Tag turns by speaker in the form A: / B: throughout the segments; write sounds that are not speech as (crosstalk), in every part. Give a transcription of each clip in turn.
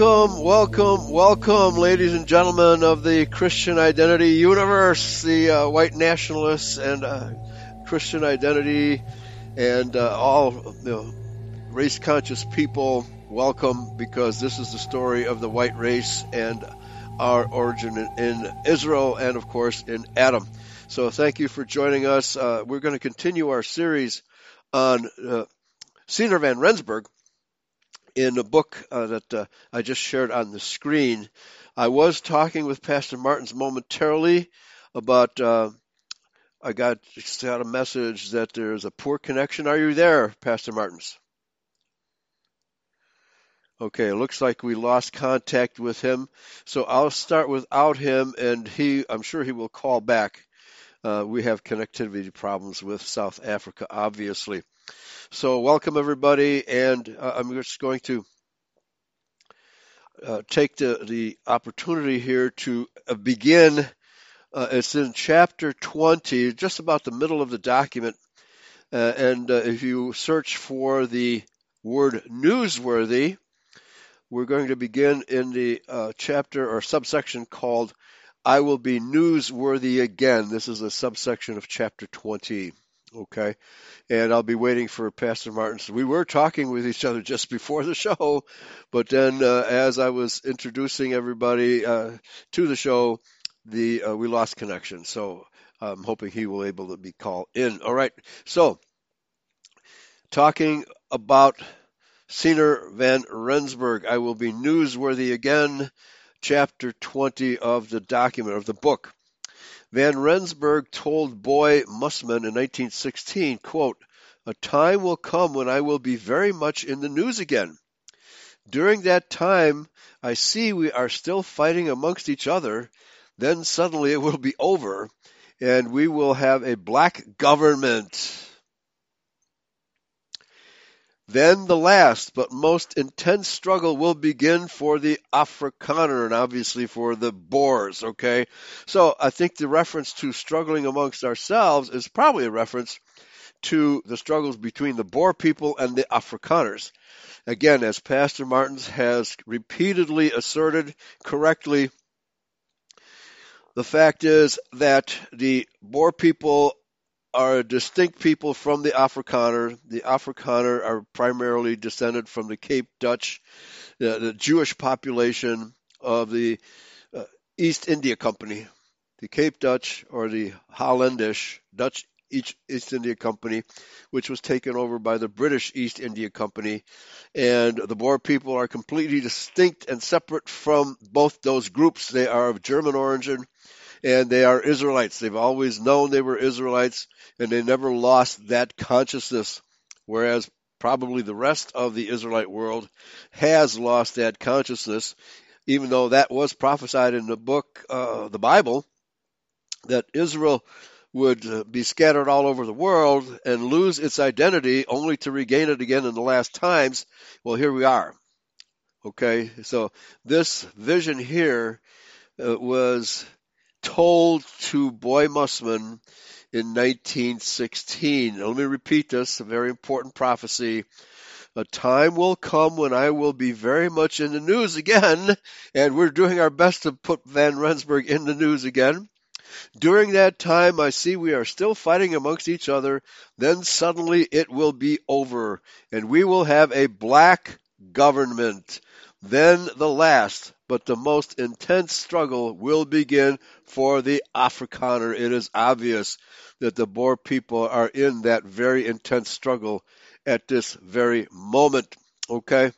A: Welcome, welcome, welcome, ladies and gentlemen of the Christian Identity Universe, the uh, white nationalists and uh, Christian identity, and uh, all you know, race conscious people. Welcome, because this is the story of the white race and our origin in, Israel and, of course, in Adam. So, thank you for joining us. Uh, we're going to continue our series on uh, Siener van Rensburg in a book uh, that uh, I just shared on the screen. I was talking with Pastor Martins momentarily about. Uh, I got got a message that there's a poor connection. Are you there, Pastor Martins? Okay, it looks like we lost contact with him. So I'll start without him, and he, I'm sure he will call back. Uh, we have connectivity problems with South Africa, obviously. So, welcome everybody, and uh, I'm just going to uh, take the, the opportunity here to uh, begin. Uh, it's in chapter 20, just about the middle of the document. Uh, and uh, if you search for the word newsworthy, we're going to begin in the chapter or subsection called I will be newsworthy again. This is a subsection of chapter 20. Okay. And I'll be waiting for Pastor Martin. We were talking with each other just before the show, but then uh, as I was introducing everybody uh, to the show, the uh, we lost connection. So I'm hoping he will able to be called in. All right. So talking about Siener van Rensburg, I will be newsworthy again. Chapter 20 of the document of the book. Van Rensburg told Boy Mussman in 1916, quote, a time will come when I will be very much in the news again. During that time, I see we are still fighting amongst each other. Then suddenly it will be over and we will have a black government. Then the last but most intense struggle will begin for the Afrikaner and obviously for the Boers, okay? So I think the reference to struggling amongst ourselves is probably a reference to the struggles between the Boer people and the Afrikaners. Again, as Pastor Martins has repeatedly asserted correctly, the fact is that the Boer people are distinct people from the Afrikaner. The Afrikaner are primarily descended from the Cape Dutch, the, the Jewish population of the uh, East India Company. The Cape Dutch or the Hollandish Dutch East India Company, which was taken over by the British East India Company. And the Boer people are completely distinct and separate from both those groups. They are of German origin and they are Israelites. They've always known they were Israelites and they never lost that consciousness, whereas probably the rest of the Israelite world has lost that consciousness, even though that was prophesied in the book, uh, the Bible, that Israel would uh, be scattered all over the world and lose its identity only to regain it again in the last times. Well, here we are. Okay, so this vision here uh, was told to Boy Musman in 1916. Let me repeat this, a very important prophecy. A time will come when I will be very much in the news again, and we're doing our best to put Van Rensburg in the news again. During that time, I see we are still fighting amongst each other. Then suddenly it will be over, and we will have a black government. Then the last, but the most intense struggle will begin for the Afrikaner. It is obvious that the Boer people are in that very intense struggle at this very moment. Okay?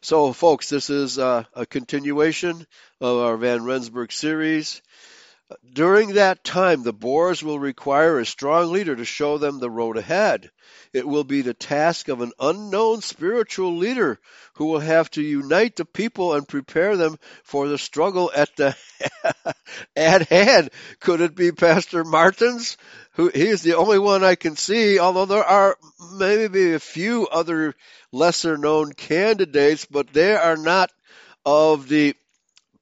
A: So, folks, this is uh, a continuation of our Van Rensburg series. During that time, the Boers will require a strong leader to show them the road ahead. It will be the task of an unknown spiritual leader who will have to unite the people and prepare them for the struggle at the (laughs) at hand. Could it be Pastor Martins? Who he is the only one I can see, although there are maybe a few other lesser known candidates, but they are not of the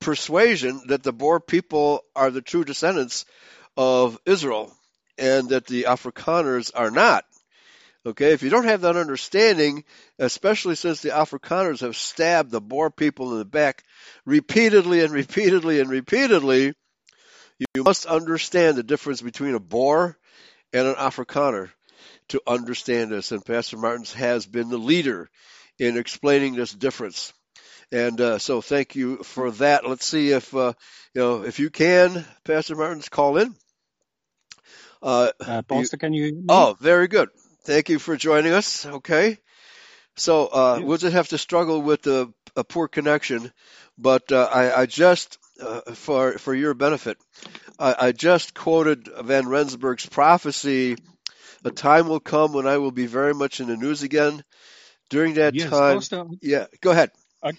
A: persuasion that the Boer people are the true descendants of Israel and that the Afrikaners are not. Okay, if you don't have that understanding, especially since the Afrikaners have stabbed the Boer people in the back repeatedly and repeatedly and repeatedly, you must understand the difference between a Boer and an Afrikaner to understand this. And Pastor Martins has been the leader in explaining this difference. And uh, so, thank you for that. Let's see if uh, you know if you can, Pastor Martins, call in.
B: Uh, uh Pastor, you, can you?
A: Oh, very good. Thank you for joining us. Okay. So uh, we'll just have to struggle with the, a poor connection, but uh, I, I, just, uh, for for your benefit, I, I, just quoted Van Rensburg's prophecy. A time will come when I will be very much in the news again. During that
B: yes,
A: time,
B: Pastor,
A: yeah, go ahead.
B: I,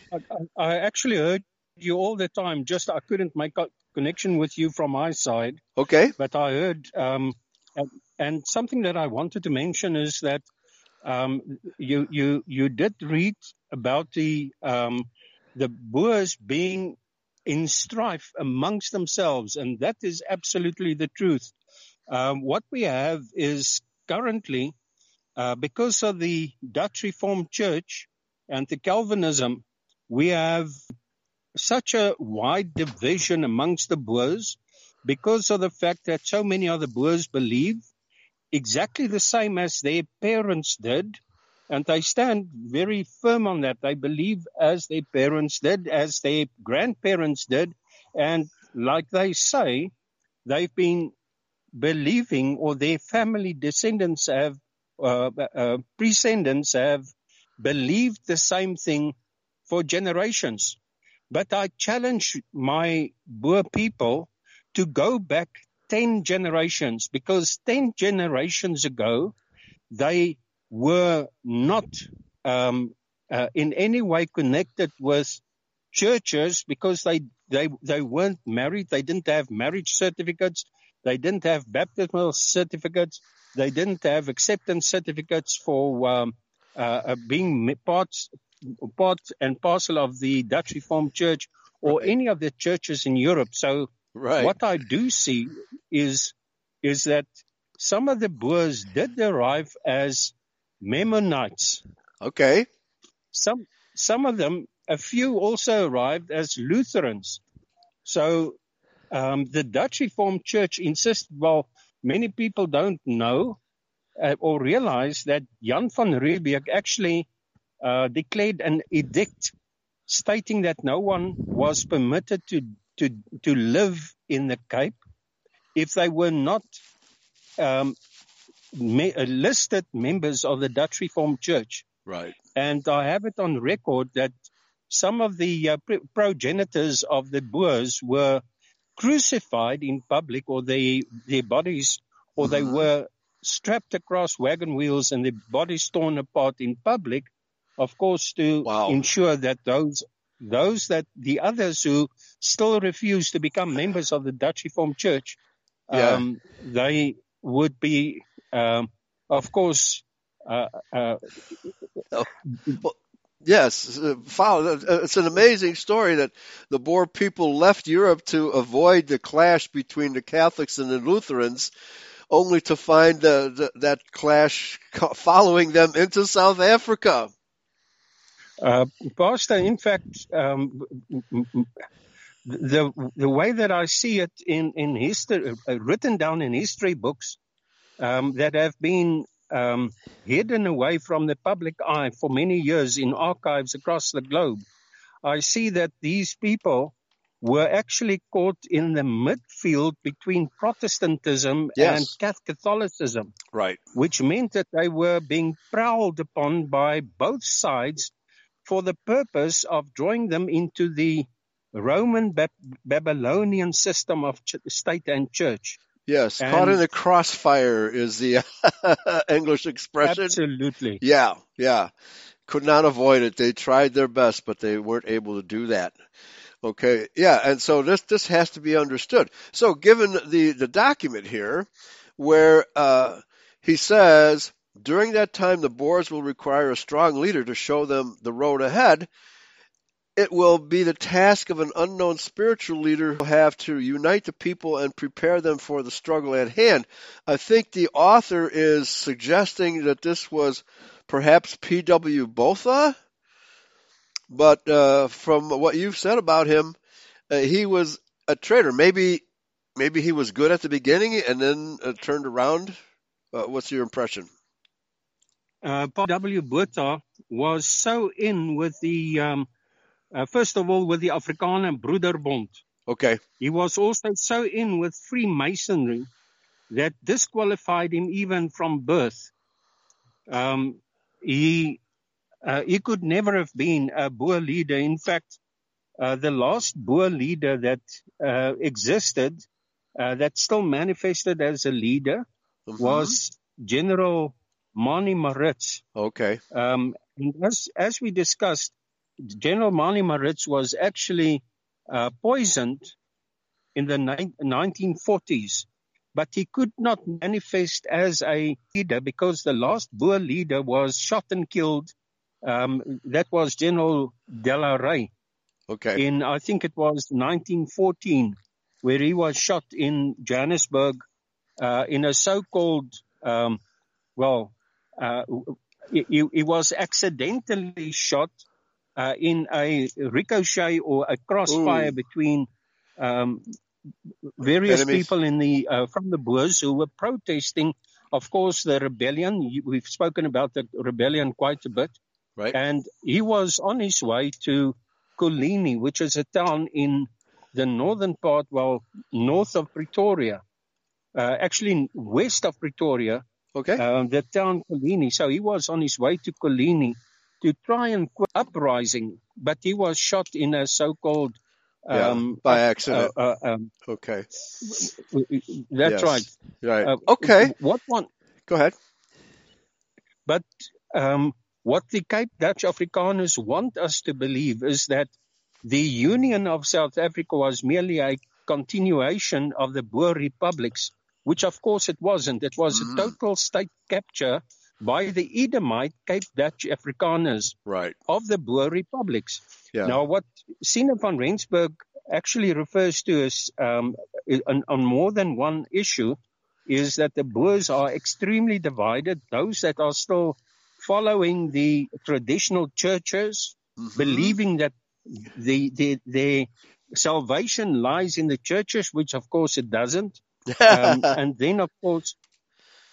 B: I, actually heard you all the time. Just I couldn't make a connection with you from my side.
A: Okay.
B: But I heard um, and something that I wanted to mention is that um, you you you did read about the um, the Boers being in strife amongst themselves, and that is absolutely the truth. Um, what we have is currently, uh, because of the Dutch Reformed Church and the Calvinism, we have such a wide division amongst the Boers because of the fact that so many of the Boers believe exactly the same as their parents did. And they stand very firm on that. They believe as their parents did, as their grandparents did. And like they say, they've been believing or their family descendants have, uh, uh, descendants have believed the same thing for generations. But I challenge my Boer people to go back 10 generations because 10 generations ago, they were not um, uh, in any way connected with churches because they, they, they weren't married. They didn't have marriage certificates. They didn't have baptismal certificates. They didn't have acceptance certificates for um, uh, uh being part, part and parcel of the Dutch Reformed Church or right. any of the churches in Europe. So
A: Right.
B: What I do see is is that some of the Boers did arrive as Mennonites.
A: Okay.
B: Some some of them, a few also arrived as Lutherans. So um, the Dutch Reformed Church insists. Well, many people don't know uh, or realize that Jan van Riebeeck actually uh, declared an edict stating that no one was permitted to to to live in the Cape if they were not um, me, uh, listed members of the Dutch Reformed Church.
A: Right.
B: And I have it on record that some of the uh, progenitors of the Boers were crucified in public, or they, their bodies, or they mm-hmm. were strapped across wagon wheels and their bodies torn apart in public, of course, to wow. ensure that those those that the others who still refuse to become members of the Dutch Reformed Church, yeah. um, they would be, um, of course, uh, uh,
A: oh, well, yes, follow. It's an amazing story that the Boer people left Europe to avoid the clash between the Catholics and the Lutherans, only to find the, the, that clash following them into South Africa.
B: Uh, Pastor, in fact, um, the the way that I see it in in history, uh, written down in history books um, that have been um, hidden away from the public eye for many years in archives across the globe, I see that these people were actually caught in the midfield between Protestantism
A: yes.
B: and Catholicism.
A: Right.
B: Which meant that they were being prowled upon by both sides for the purpose of drawing them into the Roman ba- Babylonian system of ch- state and church.
A: Yes, and caught in the crossfire is the (laughs) English expression.
B: Absolutely.
A: Yeah, yeah. Could not avoid it. They tried their best, but they weren't able to do that. Okay, yeah, and so this this has to be understood. So, given the the document here, where uh, he says during that time, the Boers will require a strong leader to show them the road ahead. it will be the task of an unknown spiritual leader who will have to unite the people and prepare them for the struggle at hand. I think the author is suggesting that this was perhaps P.W. Botha, but uh, from what you've said about him, uh, he was a traitor. Maybe, maybe he was good at the beginning and then uh, turned around. Uh, what's your impression?
B: Uh, W. Botha was so in with the, um, uh, first of all, with the Afrikaner Broederbond.
A: Okay.
B: He was also so in with Freemasonry that disqualified him even from birth. Um, he uh, he could never have been a Boer leader. In fact, uh, the last Boer leader that uh, existed, uh, that still manifested as a leader,
A: Mhm.
B: was General Manie Maritz.
A: okay.
B: Um, and as, as we discussed, General Manie Maritz was actually uh, poisoned in the ni- 1940s, but he could not manifest as a leader because the last Boer leader was shot and killed. Um, that was General De La Rey
A: Okay.
B: in, I think it was 1914, where he was shot in Johannesburg uh, in a so-called, um, well, uh, he, he- was accidentally shot uh, in a ricochet or a crossfire
A: Ooh.
B: between um, various
A: Enemies.
B: people in the uh, from the Boers who were protesting. Of course, the rebellion. We've spoken about the rebellion quite a bit
A: Right.
B: and he was on his way to Colini, which is a town in the northern part, well, north of Pretoria, uh, actually west of Pretoria,
A: Okay.
B: uh, the town Colini. So he was on his way to Colini to try and quit uprising, but he was shot in a so-called
A: Yeah,
B: um,
A: by
B: uh,
A: accident.
B: uh, um,
A: okay.
B: that's
A: Yes.
B: right.
A: Right.
B: Uh,
A: okay.
B: What one?
A: Go ahead.
B: But um, what the Cape Dutch Afrikaners want us to believe is that the Union of South Africa was merely a continuation of the Boer republics, which of course it wasn't. It was
A: Mhm.
B: a total state capture by the Edomite Cape Dutch Afrikaners
A: Right.
B: of the Boer republics.
A: Yeah.
B: Now, what Siener van Rensburg actually refers to as um, on, on more than one issue is that the Boers are extremely divided. Those that are still following the traditional churches,
A: Mhm.
B: believing that the, the, their salvation lies in the churches, which of course it doesn't. Um, (laughs) and then of course,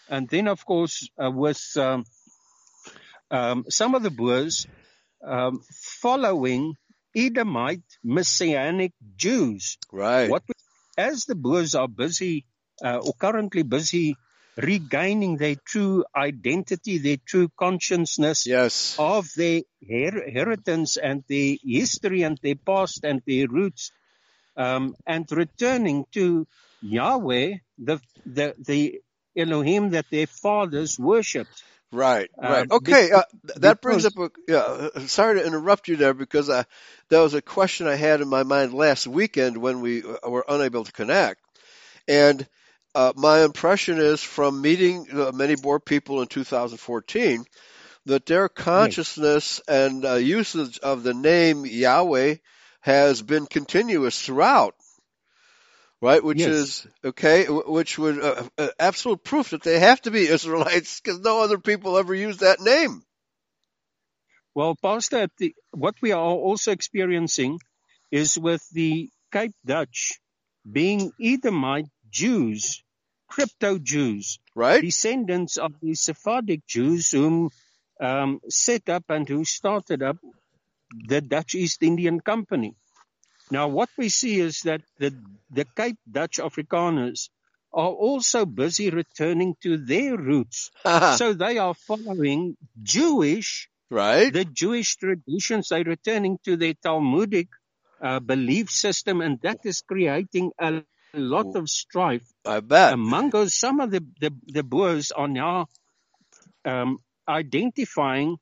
B: and then of course, uh, with um, um, some of the Boers um, following Edomite Messianic Jews.
A: right.
B: What as the Boers are busy uh, or currently busy regaining their true identity, their true consciousness
A: Yes.
B: of their her- inheritance and their history and their past and their roots, um, and returning to Yahweh, the the the Elohim that their fathers worshipped.
A: Right,
B: Uh,
A: right.
B: be-
A: Okay, uh, th- that brings
B: because-
A: up a, yeah, uh, sorry to interrupt you there because uh, that was a question I had in my mind last weekend when we uh, were unable to connect. And uh, my impression is from meeting uh, many Boer people in 2014 that their consciousness and uh, usage of the name Yahweh has been continuous throughout. Right, which
B: Yes.
A: is okay, which would uh, uh, absolute proof that they have to be (laughs) Israelites because no other people ever use that name.
B: Well, Pastor, the, what we are also experiencing is with the Cape Dutch being Edomite Jews, crypto Jews,
A: Right?
B: descendants of the Sephardic Jews whom um, set up and who started up the Dutch East Indian Company. Now, what we see is that the, the Cape Dutch Afrikaners are also busy returning to their roots. so they are following Jewish
A: right?
B: the Jewish traditions, they're returning to their Talmudic uh, belief system, and that is creating a lot of strife
A: I bet.
B: among because some of the, the, the Boers are now um, identifying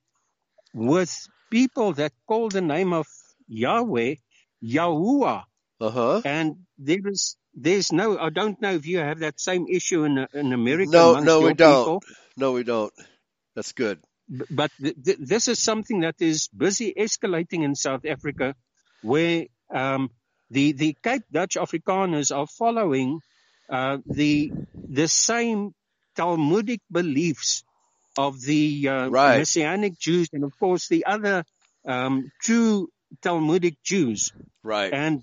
B: with people that call the name of Yahweh Yahuwah.
A: Uh huh.
B: And there is, there's no, I don't know if you have that same issue in, in America.
A: No, no, we don't.
B: people.
A: No, we don't. That's good.
B: But th- th- this is something that is busy escalating in South Africa where um, the the Cape Dutch Afrikaners are following uh, the the same Talmudic beliefs of the uh,
A: Right.
B: Messianic Jews and of course the other um, true Talmudic Jews.
A: Right.
B: And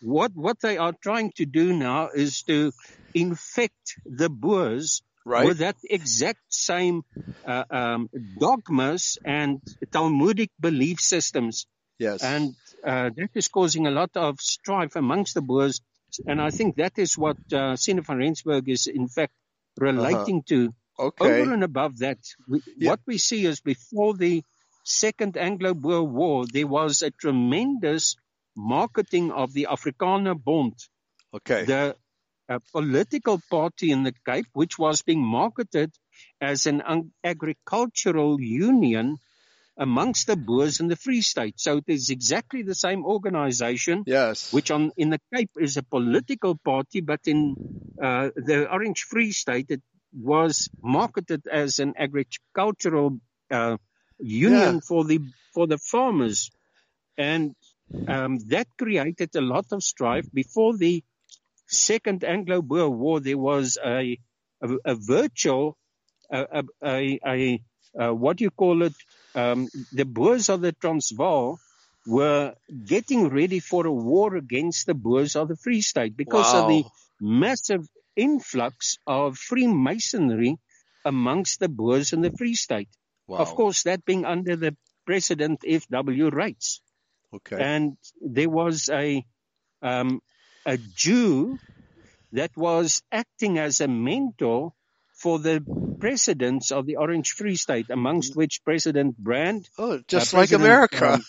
B: what what they are trying to do now is to infect the Boers
A: Right.
B: with that exact same uh, um, dogmas and Talmudic belief systems.
A: yes.
B: And uh, that is causing a lot of strife amongst the Boers. And I think that is what uh, Senator van Rensburg is in fact relating to.
A: okay.
B: Over and above that, we,
A: Yeah.
B: what we see is before the Second Anglo-Boer War, there was a tremendous marketing of the Afrikaner Bond,
A: Okay.
B: the uh, political party in the Cape, which was being marketed as an un- agricultural union amongst the Boers in the Free State. So it is exactly the same organization
A: yes.
B: which on in the Cape is a political party, but in uh, the Orange Free State it was marketed as an agricultural uh, union
A: Yeah.
B: for the for the farmers, and um, that created a lot of strife. Before the Second Anglo-Boer War, there was a a, a virtual a, a, a, a uh, what do you call it? Um, the Boers of the Transvaal were getting ready for a war against the Boers of the Free State because of the massive influx of Freemasonry amongst the Boers in the Free State.
A: Wow.
B: Of course, that being under the President F.W. Reitz.
A: Okay.
B: And there was a um, a Jew that was acting as a mentor for the presidents of the Orange Free State, amongst which President Brand,
A: oh, just
B: uh,
A: like America.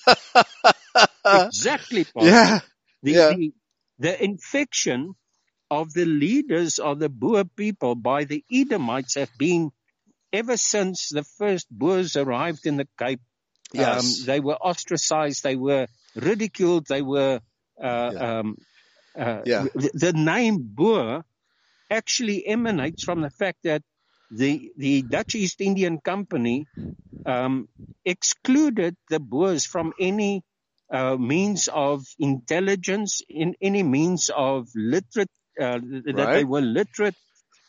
A: (laughs)
B: exactly, Paul.
A: yeah.
B: the,
A: Yeah.
B: the, the infection of the leaders of the Boer people by the Edomites have been ever since the first Boers arrived in the Cape.
A: Yes.
B: Um, they were ostracized, they were ridiculed, they were. Uh,
A: Yeah.
B: um, uh,
A: Yeah.
B: the, the name Boer actually emanates from the fact that the the Dutch East Indian Company um, excluded the Boers from any uh, means of intelligence, in any means of literate, uh, th- that
A: Right.
B: they were literate.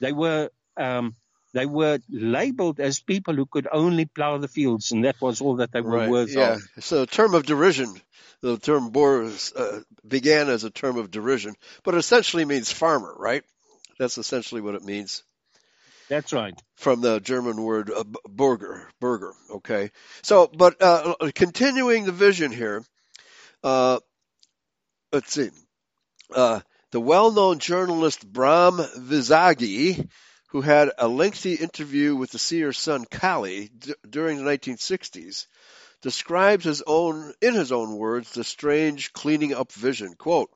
B: They were um, they were labeled as people who could only plow the fields, and that was all that they were
A: Right.
B: worth
A: Yeah.
B: of.
A: So, a term of derision. The term Boer uh, began as a term of derision, but essentially means farmer, right? That's essentially what it means
B: That's right.
A: from the German word uh, burger. Burger. Okay. So, but uh, continuing the vision here, uh, let's see. Uh, the well-known journalist Bram Vizagi, who had a lengthy interview with the seer's son Kali d- during the 1960s, describes his own, in his own words, the strange cleaning up vision. Quote,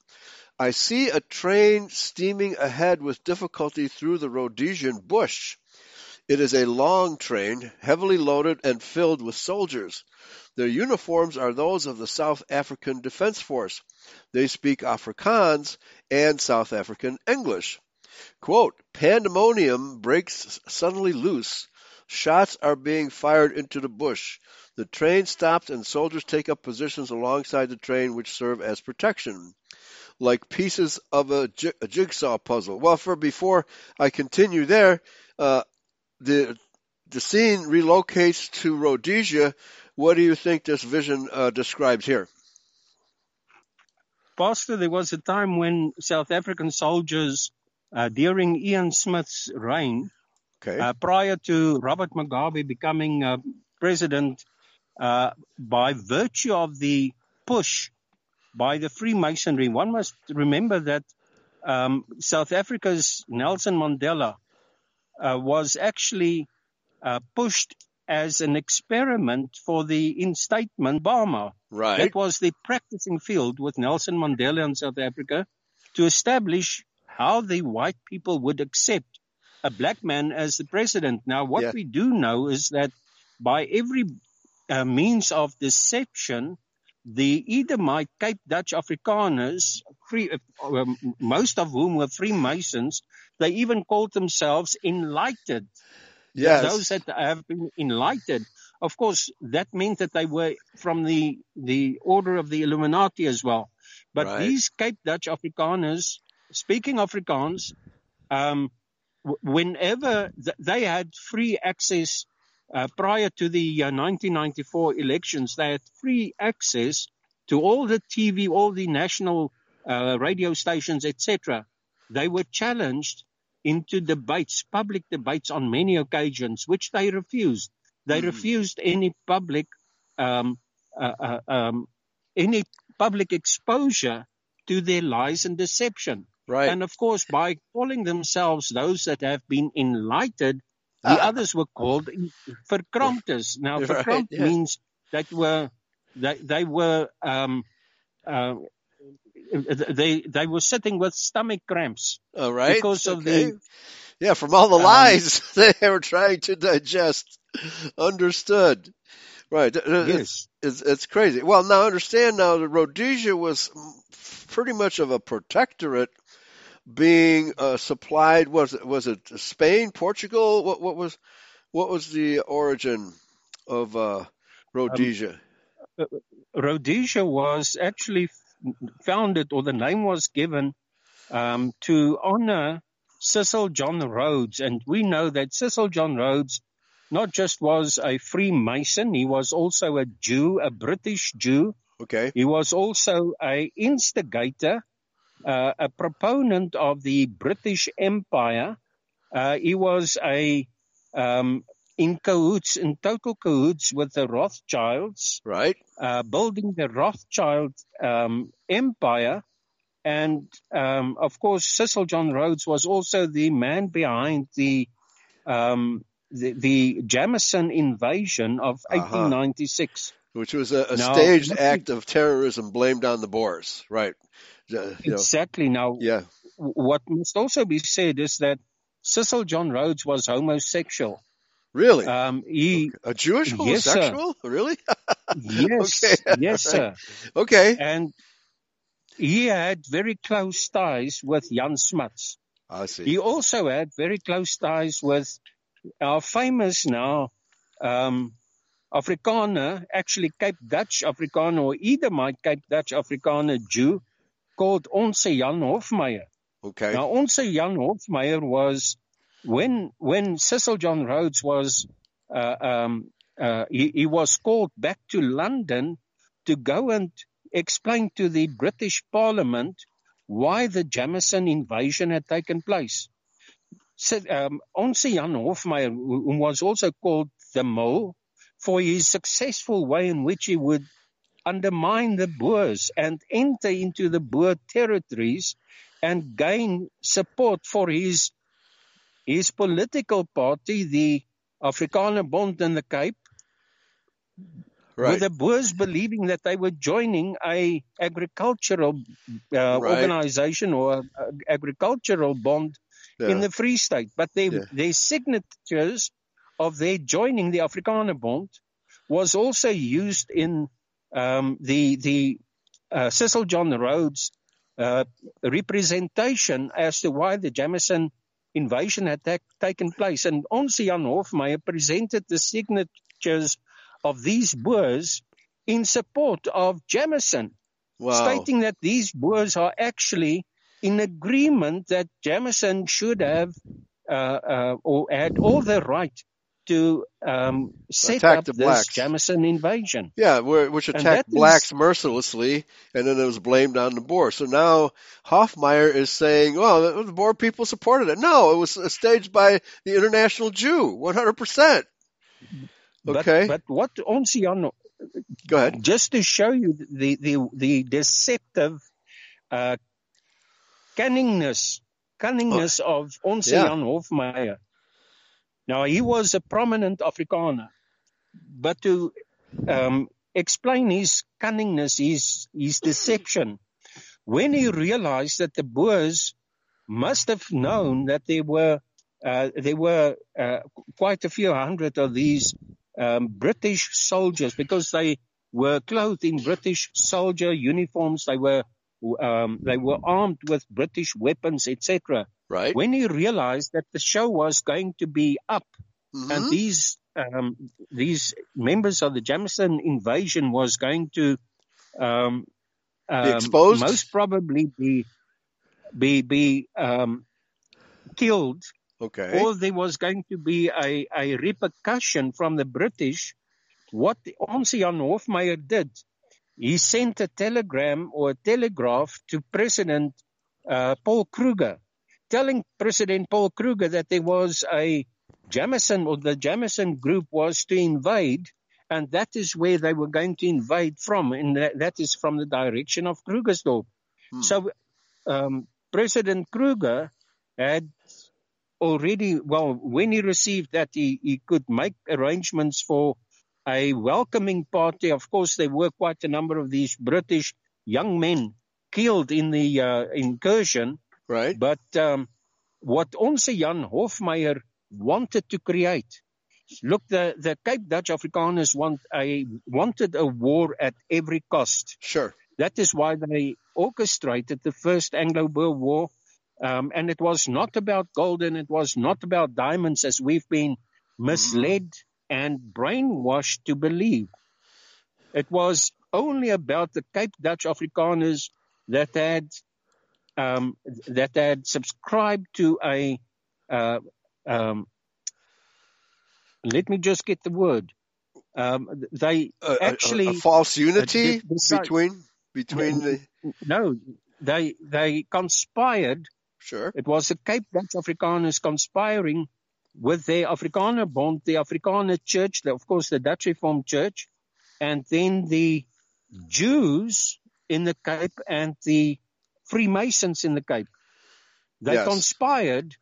A: I see a train steaming ahead with difficulty through the Rhodesian bush. It is a long train, heavily loaded and filled with soldiers. Their uniforms are those of the South African Defense Force. They speak Afrikaans and South African English. Quote, pandemonium breaks suddenly loose. Shots are being fired into the bush. The train stops and soldiers take up positions alongside the train which serve as protection, like pieces of a, ji- a jigsaw puzzle. Well, for before I continue there, uh, the the scene relocates to Rhodesia. What do you think this vision uh, describes here?
B: Pastor, there was a time when South African soldiers, uh, during Ian Smith's reign,
A: Okay.
B: uh, prior to Robert Mugabe becoming uh, president, uh, by virtue of the push by the Freemasonry, one must remember that um, South Africa's Nelson Mandela uh, was actually uh, pushed as an experiment for the instatement Burma.
A: right.
B: That was the practicing field with Nelson Mandela in South Africa to establish how the white people would accept a black man as the president. Now, what
A: Yeah.
B: we do know is that by every uh, means of deception, the Edomite Cape Dutch Afrikaners, free, uh, most of whom were Freemasons, they even called themselves enlightened
A: yes.
B: those that have been enlightened of course, that meant that they were from the the order of the Illuminati as well. But
A: Right.
B: these Cape Dutch Afrikaners, speaking Afrikaans, um, whenever th- they had free access uh, prior to the uh, 1994 elections, they had free access to all the TV, all the national uh, radio stations, etc. They were challenged into debates, public debates on many occasions, which they refused. They
A: Mm.
B: refused any public, um, uh, uh, um, any public exposure to their lies and deception.
A: Right.
B: And of course, by calling themselves those that have been enlightened, the
A: Ah.
B: others were called verkramptes. (laughs) Now,
A: Right,
B: verkrampt
A: yeah.
B: means that were they they were um, uh, they they were sitting with stomach cramps
A: All right.
B: because of the
A: Yeah, from all the
B: um,
A: lies (laughs) they were trying to digest. Understood. Right. Th- It's,
B: yes
A: it's, it's crazy. Well, now understand now that Rhodesia was pretty much of a protectorate being uh, supplied was it was it Spain, Portugal? What what was what was the origin of uh, Rhodesia?
B: Rhodesia was actually founded, or the name was given um, to honor Cecil John Rhodes, and we know that Cecil John Rhodes not just was a Freemason, he was also a Jew, a British Jew.
A: okay.
B: He was also a instigator, uh, a proponent of the British Empire. Uh, he was a um, in cahoots, in total cahoots with the Rothschilds,
A: Right.
B: uh, building the Rothschild um, empire. And um, of course, Cecil John Rhodes was also the man behind the um, the, the Jameson invasion of
A: Uh-huh.
B: 1896.
A: Which was a, a
B: Now,
A: staged act of terrorism blamed on the Boers. Right. Uh, you know,
B: Exactly. Now,
A: yeah.
B: what must also be said is that Cecil John Rhodes was homosexual.
A: Really.
B: Um, he,
A: a Jewish
B: yes,
A: homosexual? (laughs) really?
B: yes, (laughs)
A: Okay,
B: yes, sir. (laughs)
A: Okay.
B: And he had very close ties with Jan Smuts.
A: I see.
B: He also had very close ties with our famous now um, Afrikaner, actually Cape Dutch Afrikaner or Edomite Cape Dutch Afrikaner Jew called Onze Jan Hofmeyr.
A: Okay.
B: Now, Onze Jan Hofmeyr was when when Cecil John Rhodes was uh, um, uh, he, he was called back to London to go and explain to the British Parliament why the Jameson invasion had taken place. So, um, Onze Jan Hofmeyr, who was also called the Mole, for his successful way in which he would undermine the Boers and enter into the Boer territories and gain support for his his political party, the Afrikaner Bond in the Cape,
A: right.
B: with the Boers believing that they were joining a agricultural uh,
A: Right.
B: organization or a agricultural bond
A: yeah.
B: in the Free State, but their
A: Yeah.
B: their signatures of their joining the Afrikaner Bond was also used in um, the the uh, Cecil John Rhodes uh, representation as to why the Jameson invasion had ta- taken place, and Ons Jan Hofmeyr presented the signatures of these Boers in support of Jameson
A: wow.
B: stating that these Boers are actually in agreement that Jameson should have uh, uh, or had all the right to um, set
A: Attack
B: up
A: the
B: this
A: blacks.
B: Jameson invasion.
A: Yeah, which attacked
B: that is-
A: blacks mercilessly, and then it was blamed on the Boer. So now Hofmeyr is saying, "Well, the, Boer people supported it." No, it was staged by the international Jew, one hundred percent. Okay,
B: But, but what Onze Jan,
A: go ahead.
B: just to show you the, the, the deceptive uh, cunningness, cunningness of Onze Jan
A: Yeah.
B: Hofmeyr. Now, he was a prominent Afrikaner, but to um, explain his cunningness, his, his deception, when he realized that the Boers must have known that there were uh, there were uh, quite a few hundred of these um, British soldiers because they were clothed in British soldier uniforms. They were um, they were armed with British weapons, etc.
A: Right.
B: When he realized that the show was going to be up
A: Mhm.
B: and these um, these members of the Jameson invasion was going to um, um,
A: exposed?
B: most probably be be be um, killed,
A: okay.
B: or there was going to be a, a repercussion from the British. What Onze Jan Hofmeyr did, he sent a telegram or a telegraph to President uh, Paul Kruger, telling President Paul Kruger that there was a Jameson or the Jameson group was to invade, and that is where they were going to invade from, and that, that is from the direction of Krugersdorp.
A: Hmm.
B: So um, President Kruger had already, well, when he received that, he, he could make arrangements for a welcoming party. Of course, there were quite a number of these British young men killed in the uh, incursion.
A: Right.
B: But um, what Onze Jan Hofmeyr wanted to create, look, the, the Cape Dutch Afrikaners want a, wanted a war at every cost.
A: Sure.
B: That is why they orchestrated the first Anglo-Boer War. Um, and it was not about gold and it was not about diamonds as we've been misled and brainwashed to believe. It was only about the Cape Dutch Afrikaners that had um, that had subscribed to a uh, um, let me just get the word. Um, they
A: A- a- a-
B: actually
A: a, false unity
B: side-
A: between between the
B: no, they they conspired.
A: sure.
B: It was the Cape Dutch Afrikaners conspiring with the Afrikaner Bond, the Afrikaner Church, the, of course the Dutch Reformed Church, and then the Jews in the Cape and the Freemasons in the Cape. They
A: Yes.
B: conspired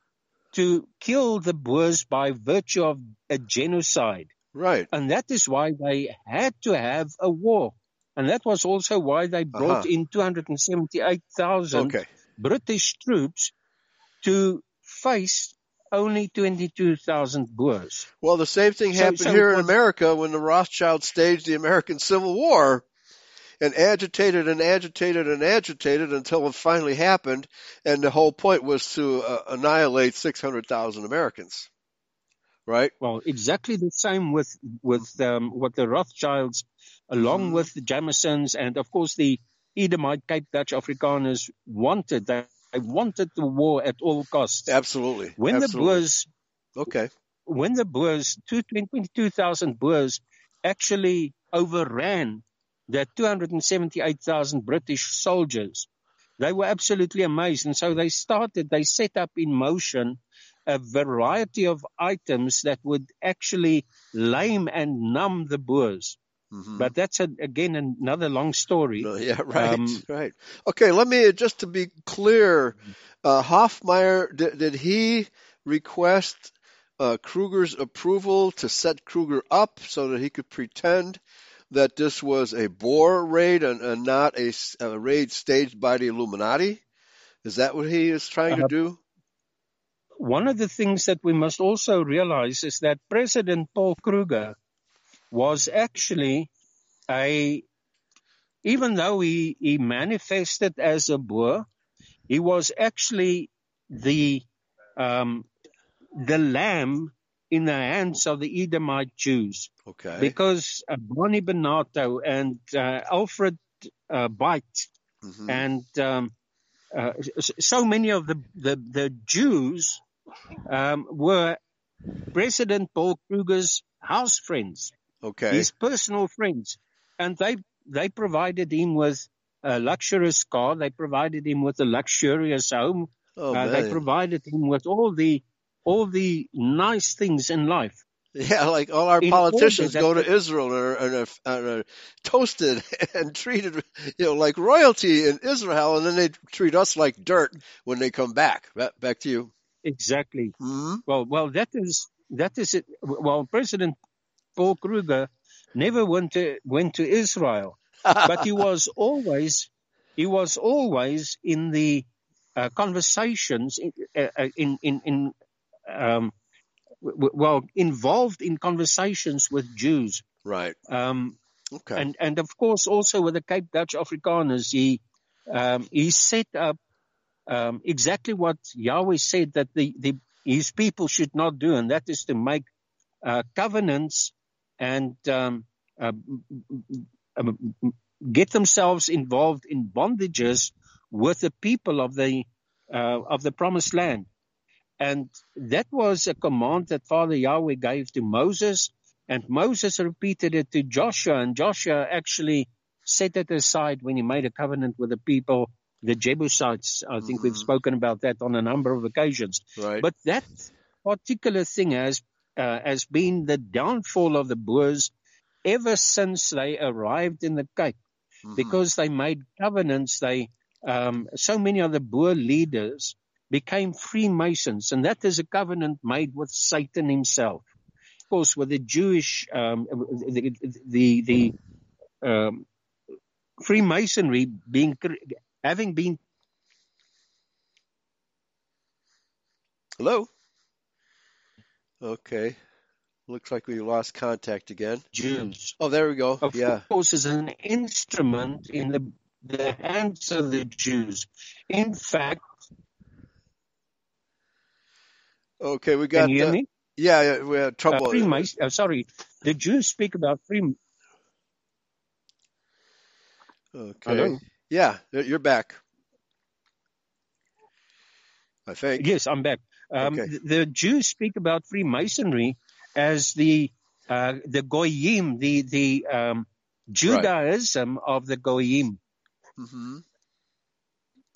B: to kill the Boers by virtue of a genocide.
A: Right.
B: And that is why they had to have a war. And that was also why they brought
A: Uh-huh.
B: in 278,000
A: Okay.
B: British troops to face only 22,000 Boers.
A: Well, the same thing happened
B: so
A: here
B: it
A: in America when the Rothschilds staged the American Civil War and agitated and agitated and agitated until it finally happened. And the whole point was to uh, annihilate 600,000 Americans. Right?
B: Well, exactly the same with with um, what the Rothschilds, along
A: Mhm.
B: with the Jamesons, and of course the Edomite Cape Dutch Afrikaners wanted. They, they wanted the war at all costs.
A: Absolutely.
B: When
A: Absolutely.
B: the Boers
A: Okay.
B: when the Boers, 22,000 Boers actually overran the 278,000 British soldiers, they were absolutely amazed. And so they started, they set up in motion a variety of items that would actually lame and numb the Boers.
A: Mhm.
B: But that's a, again another long story.
A: No, yeah, right,
B: Um, (laughs)
A: right. Okay, let me just to be clear, uh, Hofmeyr did, did he request uh, Kruger's approval to set Kruger up so that he could pretend that this was a Boer raid and, and not a raid staged by the Illuminati? Is that what he is trying to
B: Uh,
A: do?
B: One of the things that we must also realize is that President Paul Kruger was actually a, even though he, he manifested as a Boer, he was actually the, um, the lamb in the hands of the Edomite Jews
A: Okay.
B: because uh, Barney Barnato and uh, Alfred uh, Beit
A: Mhm.
B: and um, uh, so many of the the, the Jews um, were President Paul Kruger's house friends,
A: okay.
B: his personal friends, and they they provided him with a luxurious car, they provided him with a luxurious home,
A: Oh,
B: uh, they provided him with all the all the nice things in life.
A: Yeah, like all our
B: In
A: politicians go to Israel and are, and, are, and are toasted (laughs) and treated, you know, like royalty in Israel, and then they treat us like dirt when they come back. Back, to you.
B: Exactly.
A: hmm
B: Well, well, that is that is it. Well, President Paul Kruger never went to went to Israel, but he (laughs) was always he was always in the uh, conversations in uh, in in, in um, w- well involved in conversations with Jews.
A: right.
B: Um,
A: Okay.
B: and and of course also with the Cape Dutch Afrikaners, he um, he set up um, exactly what Yahweh said that the, the his people should not do, and that is to make uh, covenants and um, uh, get themselves involved in bondages with the people of the uh, of the promised land. And that was a command that Father Yahweh gave to Moses, and Moses repeated it to Joshua, and Joshua actually set it aside when he made a covenant with the people, the Jebusites. I think mm-hmm. we've spoken about that on a number of occasions.
A: Right.
B: But that particular thing has uh, has been the downfall of the Boers ever since they arrived in the Cape, mm-hmm. because they made covenants. They um, so many of the Boer leaders became Freemasons, and that is a covenant made with Satan himself. Of course, with the Jewish, um, the the, the um, Freemasonry being having been.
A: Hello. Okay. Looks like we lost contact again.
B: Jews.
A: Oh, there we go.
B: Of
A: yeah.
B: course, is an instrument in the the hands of the Jews. In fact.
A: Okay, we got.
B: Can you hear uh, me?
A: Yeah, yeah, we had trouble.
B: Uh, uh, sorry, the Jews speak about free.
A: Okay. Hello? Yeah, you're back. I think.
B: Yes, I'm back. Um, okay. The Jews speak about Freemasonry as the uh, the goyim, the the um, Judaism right. of the goyim.
A: Mm-hmm.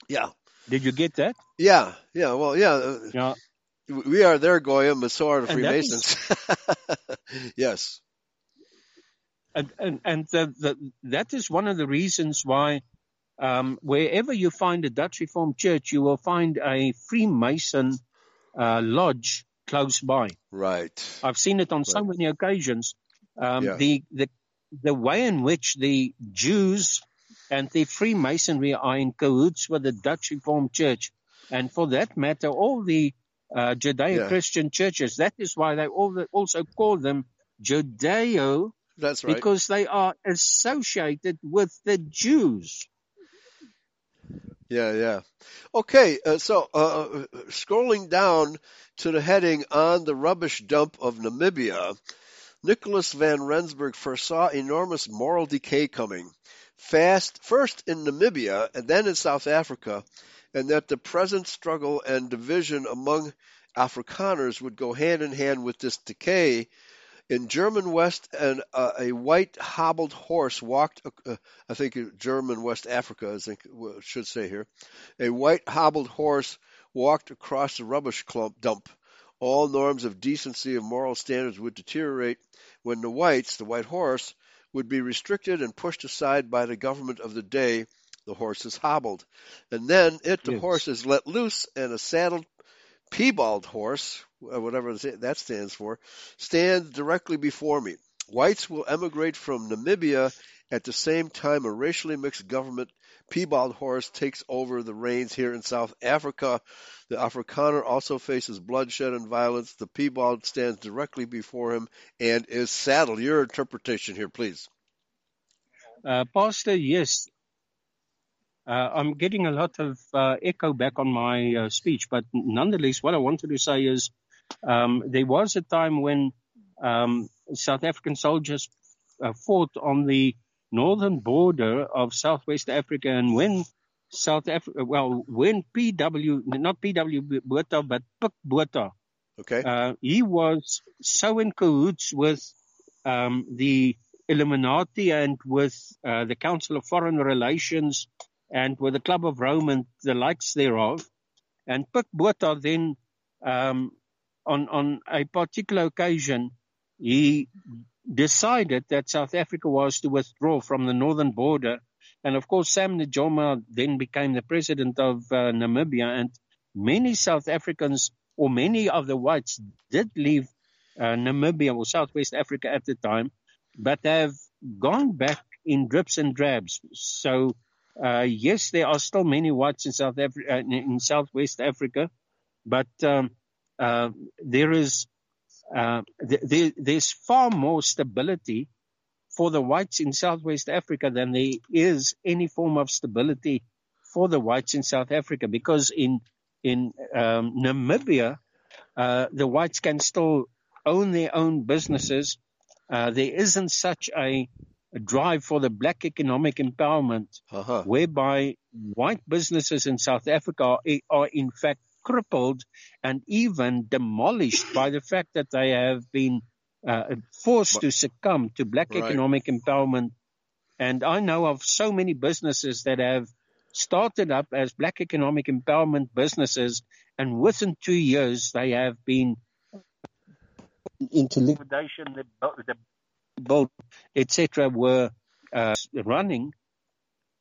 A: Yeah.
B: Did you get that?
A: Yeah. Yeah. Well, yeah. Uh, yeah. We are their goyim, but so are the Freemasons. Is, (laughs) yes.
B: And and, and the, the, that is one of the reasons why. Um, wherever you find a Dutch Reformed church, you will find a Freemason uh, lodge close by.
A: Right.
B: I've seen it on right. so many occasions. Um, yeah. The the the way in which the Jews and the Freemasonry are in cahoots with the Dutch Reformed Church, and for that matter, all the uh, Judeo-Christian yeah. churches. That is why they also call them Judeo.
A: That's right.
B: Because they are associated with the Jews.
A: Yeah, yeah. Okay, uh, so uh, scrolling down to the heading on the rubbish dump of Namibia, Nicholas van Rensburg foresaw enormous moral decay coming, fast first in Namibia and then in South Africa, and that the present struggle and division among Afrikaners would go hand in hand with this decay in German West, and uh, a white hobbled horse walked. Uh, I think German West Africa, I think should say here. A white hobbled horse walked across the rubbish clump dump. All norms of decency and moral standards would deteriorate when the whites, the white horse, would be restricted and pushed aside by the government of the day. The horse is hobbled, and then it, the yes. horse, is let loose, and a saddled piebald horse uh, whatever that stands for, stands directly before me. Whites will emigrate from Namibia at the same time a racially mixed government, piebald horse, takes over the reins here in South Africa. The Afrikaner also faces bloodshed and violence. The piebald stands directly before him and is saddled. Your interpretation here, please.
B: Uh, Pastor, yes. Uh, I'm getting a lot of uh, echo back on my uh, speech, but nonetheless, what I wanted to say is um, there was a time when um, South African soldiers uh, fought on the northern border of Southwest Africa, and when South Africa, well, when PW, not PW Botha, but Pik Botha,
A: okay,
B: uh, he was so in cahoots with um, the Illuminati and with uh, the Council of Foreign Relations and with the Club of Rome and the likes thereof. And Pik Botha then um, on, on a particular occasion, he decided that South Africa was to withdraw from the northern border. And of course, Sam Nujoma then became the president of uh, Namibia. And many South Africans, or many of the whites, did leave uh, Namibia or Southwest Africa at the time, but have gone back in drips and drabs. So, uh, yes, there are still many whites in South Africa, uh, in Southwest Africa, but um, uh, there is uh, there, there's far more stability for the whites in Southwest Africa than there is any form of stability for the whites in South Africa because in in um, Namibia uh, the whites can still own their own businesses. Uh, there isn't such a, a, drive for the black economic empowerment,
A: uh-huh.
B: whereby white businesses in South Africa are, are in fact crippled and even demolished by the fact that they have been uh, forced to succumb to black
A: Right.
B: economic empowerment. And I know of so many businesses that have started up as black economic empowerment businesses, and within two years they have been into liquidation. The, the boat, etc., were uh, running,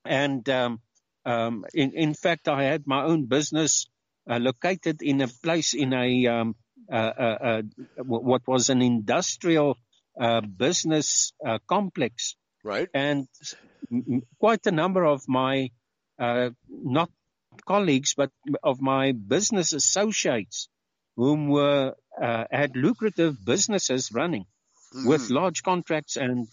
B: and um, um, in, in fact, I had my own business uh, located in a place in a um, uh, what was an industrial uh, business uh, complex,
A: Right.
B: and quite a number of my uh, not colleagues, but of my business associates, whom were uh, had lucrative businesses running with
A: Mhm.
B: large contracts and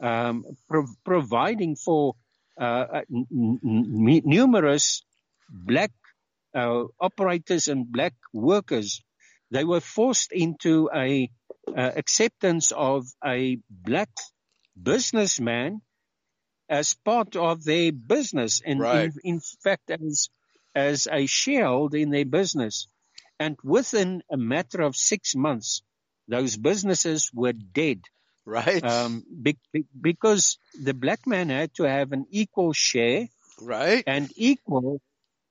B: um, pro- providing for uh, n- n- numerous black uh, operators and black workers. They were forced into a uh, acceptance of a black businessman as part of their business, and
A: Right.
B: in, in fact, as as a shareholder in their business. And within a matter of six months, those businesses were dead
A: Right.
B: um, be, be, because the black man had to have an equal share
A: right.
B: and equal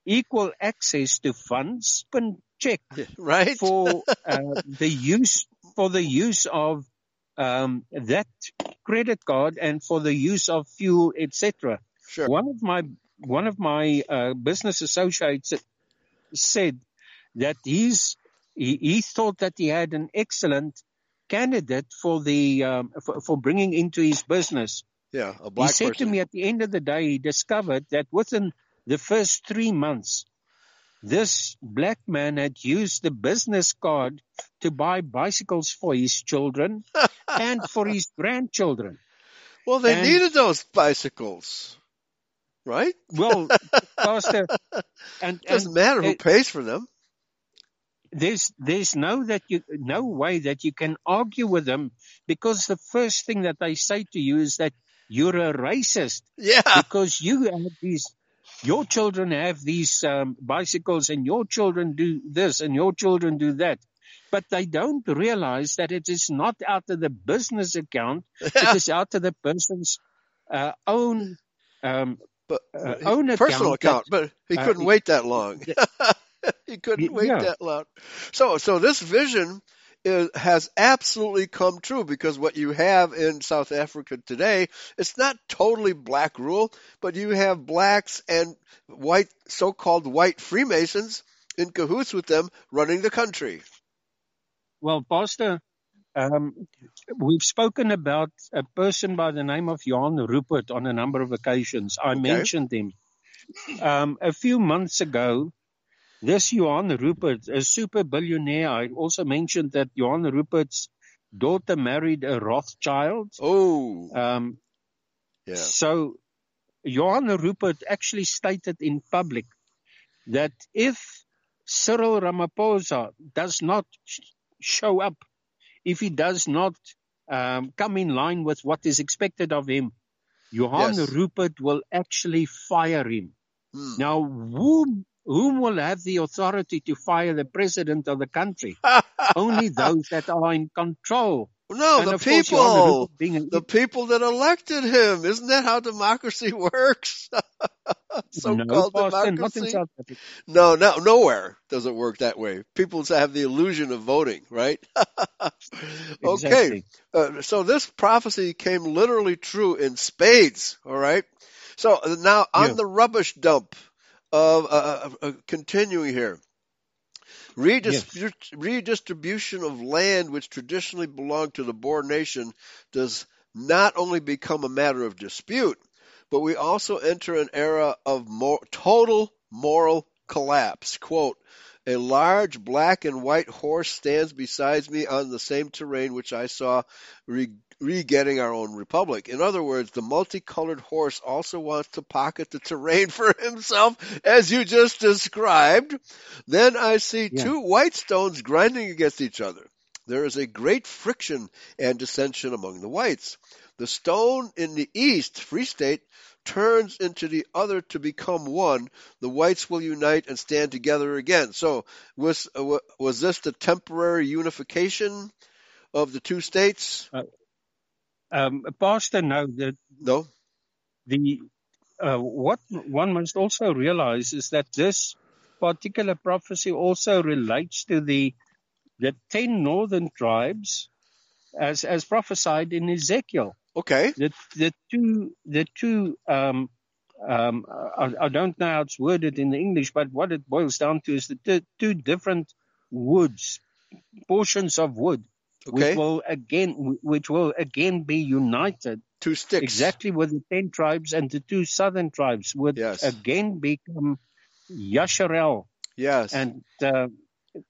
B: equal access to funds and check (laughs)
A: Right.
B: for uh, the use for the use of um, that credit card and for the use of fuel, etc.
A: Sure.
B: One of my one of my uh, business associates said that he's he, he thought that he had an excellent candidate for the um, for, for bringing into his business.
A: Yeah. A black He
B: said
A: person.
B: to me at the end of the day, he discovered that within the first three months, this black man had used the business card to buy bicycles for his children (laughs) and for his grandchildren.
A: well, they
B: and-
A: needed those bicycles. Right.
B: Well, Pastor, (laughs) and,
A: It doesn't
B: and
A: matter who pays for them.
B: There's there's no that you no way that you can argue with them because the first thing that they say to you is that you're a racist
A: Yeah.
B: because you have these your children have these um, bicycles and your children do this and your children do that but they don't realize that it is not out of the business account (laughs) it is out of the person's uh, own um,
A: but
B: uh, own
A: personal
B: account
A: account, but he
B: uh,
A: couldn't
B: he-
A: wait that long. (laughs) (laughs) (laughs) he couldn't wait
B: yeah.
A: that long. So, so this vision is, has absolutely come true because what you have in South Africa today, it's not totally black rule, but you have blacks and white, so-called white Freemasons in cahoots with them running the country.
B: Well, Pastor, um, we've spoken about a person by the name of Jan Rupert on a number of occasions. I
A: Okay.
B: mentioned him. Um, a few months ago, this Johan Rupert, a super billionaire, I also mentioned that Johan Rupert's daughter married a Rothschild.
A: Oh,
B: Um,
A: yeah.
B: so Johan Rupert actually stated in public that if Cyril Ramaphosa does not sh- show up, if he does not um, come in line with what is expected of him, Johan
A: Yes.
B: Rupert will actually fire him.
A: Hmm.
B: Now, whom, whom will have the authority to fire the president of the country? (laughs) Only those that are in control.
A: no,
B: and
A: the
B: of course, Johan
A: people.
B: Rupert being an
A: the people that elected him. Isn't that how democracy (laughs) works? (laughs)
B: no,
A: So-called
B: in
A: democracy. No, no, nowhere does it work that way. People have the illusion of voting, right? okay,
B: Exactly.
A: uh, so this prophecy came literally true in spades. All right. So uh, now on
B: Yeah.
A: the rubbish dump of uh, uh, uh, continuing here. Redistri- Redistribution of land which traditionally belonged to the Boer nation does not only become a matter of dispute, but we also enter an era of more, total moral collapse. Quote, a large black and white horse stands beside me on the same terrain which I saw re- re-getting our own republic. In other words, the multicolored horse also wants to pocket the terrain (laughs) for himself, as you just described. Then I see
B: Yeah.
A: two white stones grinding against each other. there is a great friction and dissension among the whites. The stone in the east, Free State, turns into the other to become one. The whites will unite and stand together again. So, was uh, was this the temporary unification of the two states? Uh,
B: um, Pastor, now The,
A: no.
B: The uh, what one must also realize is that this particular prophecy also relates to the the ten northern tribes, as as prophesied in Ezekiel.
A: Okay.
B: The the two the two um, um, I, I, don't know how it's worded in the English, but what it boils down to is the t- two different woods, portions of wood, okay. which will again which will again be united.
A: Two sticks.
B: Exactly with the ten tribes and the two southern tribes would yes. again become Yasharel.
A: Yes.
B: And uh,